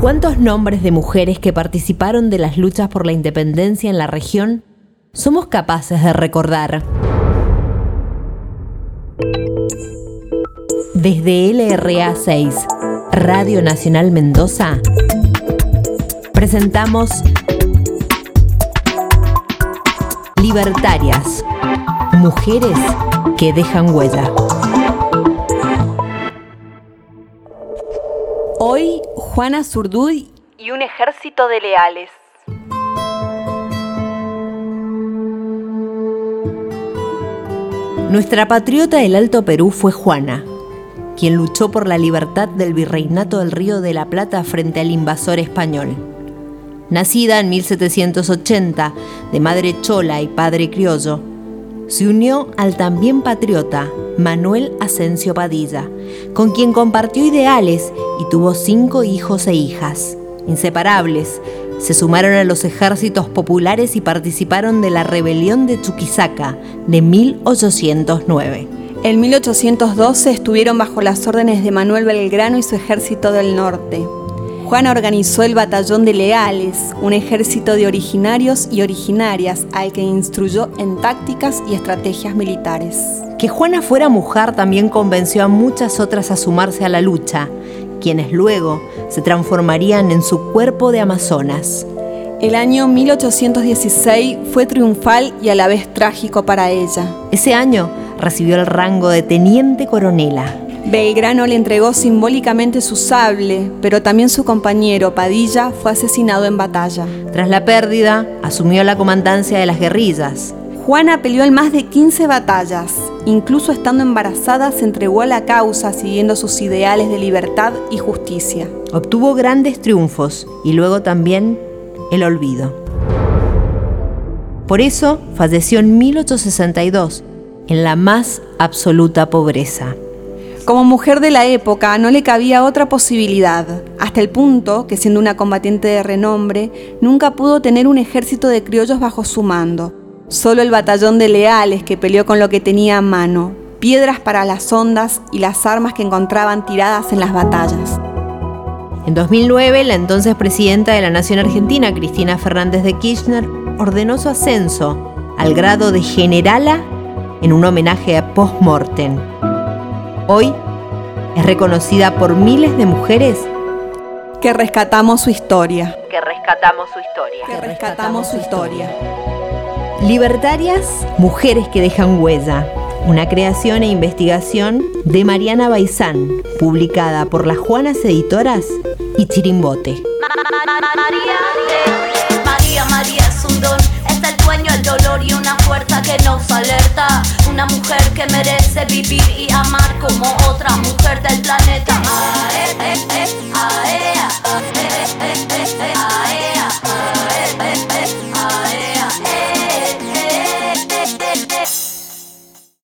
¿Cuántos nombres de mujeres que participaron de las luchas por la independencia en la región somos capaces de recordar? Desde LRA 6, Radio Nacional Mendoza, presentamos Libertarias, mujeres que dejan huella. Hoy, Juana Zurduy y un ejército de leales. Nuestra patriota del Alto Perú fue Juana, quien luchó por la libertad del virreinato del Río de la Plata frente al invasor español. Nacida en 1780, de madre chola y padre criollo, se unió al también patriota Manuel Asensio Padilla, con quien compartió ideales y tuvo cinco hijos e hijas. Inseparables, se sumaron a los ejércitos populares y participaron de la rebelión de Chuquisaca de 1809. En 1812 estuvieron bajo las órdenes de Manuel Belgrano y su ejército del norte. Juana organizó el Batallón de Leales, un ejército de originarios y originarias al que instruyó en tácticas y estrategias militares. Que Juana fuera mujer también convenció a muchas otras a sumarse a la lucha, quienes luego se transformarían en su cuerpo de amazonas. El año 1816 fue triunfal y a la vez trágico para ella. Ese año recibió el rango de teniente coronela. Belgrano le entregó simbólicamente su sable, pero también su compañero Padilla fue asesinado en batalla. Tras la pérdida, asumió la comandancia de las guerrillas. Juana peleó en más de 15 batallas. Incluso estando embarazada se entregó a la causa siguiendo sus ideales de libertad y justicia. Obtuvo grandes triunfos y luego también el olvido. Por eso falleció en 1862, en la más absoluta pobreza. Como mujer de la época no le cabía otra posibilidad, hasta el punto que siendo una combatiente de renombre, nunca pudo tener un ejército de criollos bajo su mando. Solo el batallón de leales que peleó con lo que tenía a mano, piedras para las ondas y las armas que encontraban tiradas en las batallas. En 2009, la entonces presidenta de la Nación Argentina, Cristina Fernández de Kirchner, ordenó su ascenso al grado de generala en un homenaje a post-mortem. Hoy es reconocida por miles de mujeres que rescatamos su historia. Que rescatamos su historia. Que rescatamos su historia. Libertarias, mujeres que dejan huella. Una creación e investigación de Mariana Baizán, publicada por las Juanas Editoras y Chirimbote. María, María es un don, es el dueño mujer del planeta.